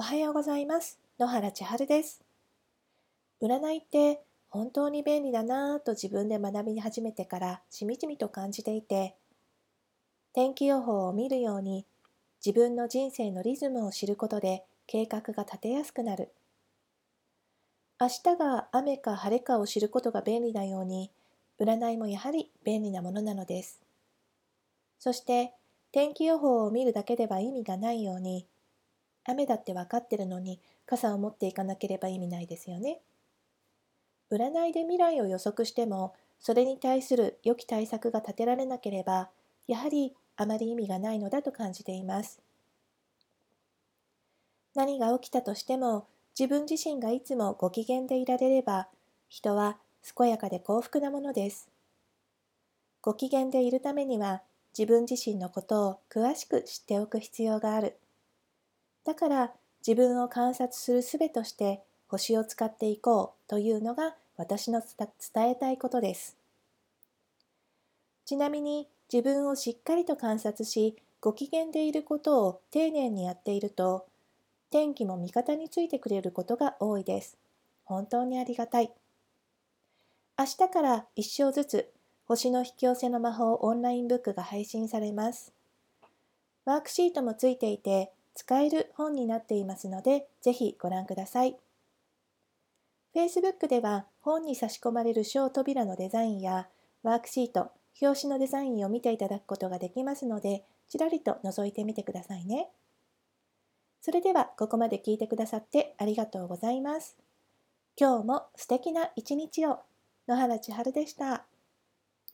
おはようございます。野原千春です。占いって本当に便利だなぁと自分で学び始めてからしみじみと感じていて天気予報を見るように自分の人生のリズムを知ることで計画が立てやすくなる。明日が雨か晴れかを知ることが便利なように占いもやはり便利なものなのです。そして天気予報を見るだけでは意味がないように雨だって分かってるのに傘を持っていかなければ意味ないですよね。占いで未来を予測してもそれに対する良き対策が立てられなければやはりあまり意味がないのだと感じています。何が起きたとしても自分自身がいつもご機嫌でいられれば人は健やかで幸福なものです。ご機嫌でいるためには自分自身のことを詳しく知っておく必要がある。だから自分を観察する術として星を使っていこうというのが私の伝えたいことです。ちなみに自分をしっかりと観察しご機嫌でいることを丁寧にやっていると天気も味方についてくれることが多いです。本当にありがたい。明日から一生ずつ星の引き寄せの魔法オンラインブックが配信されます。ワークシートもついていて使える本になっていますのでぜひご覧ください Facebook では本に差し込まれる小扉のデザインやワークシート表紙のデザインを見ていただくことができますので、ちらりと覗いてみてくださいね。それではここまで聞いてくださってありがとうございます。今日も素敵な一日を。野原千春でした。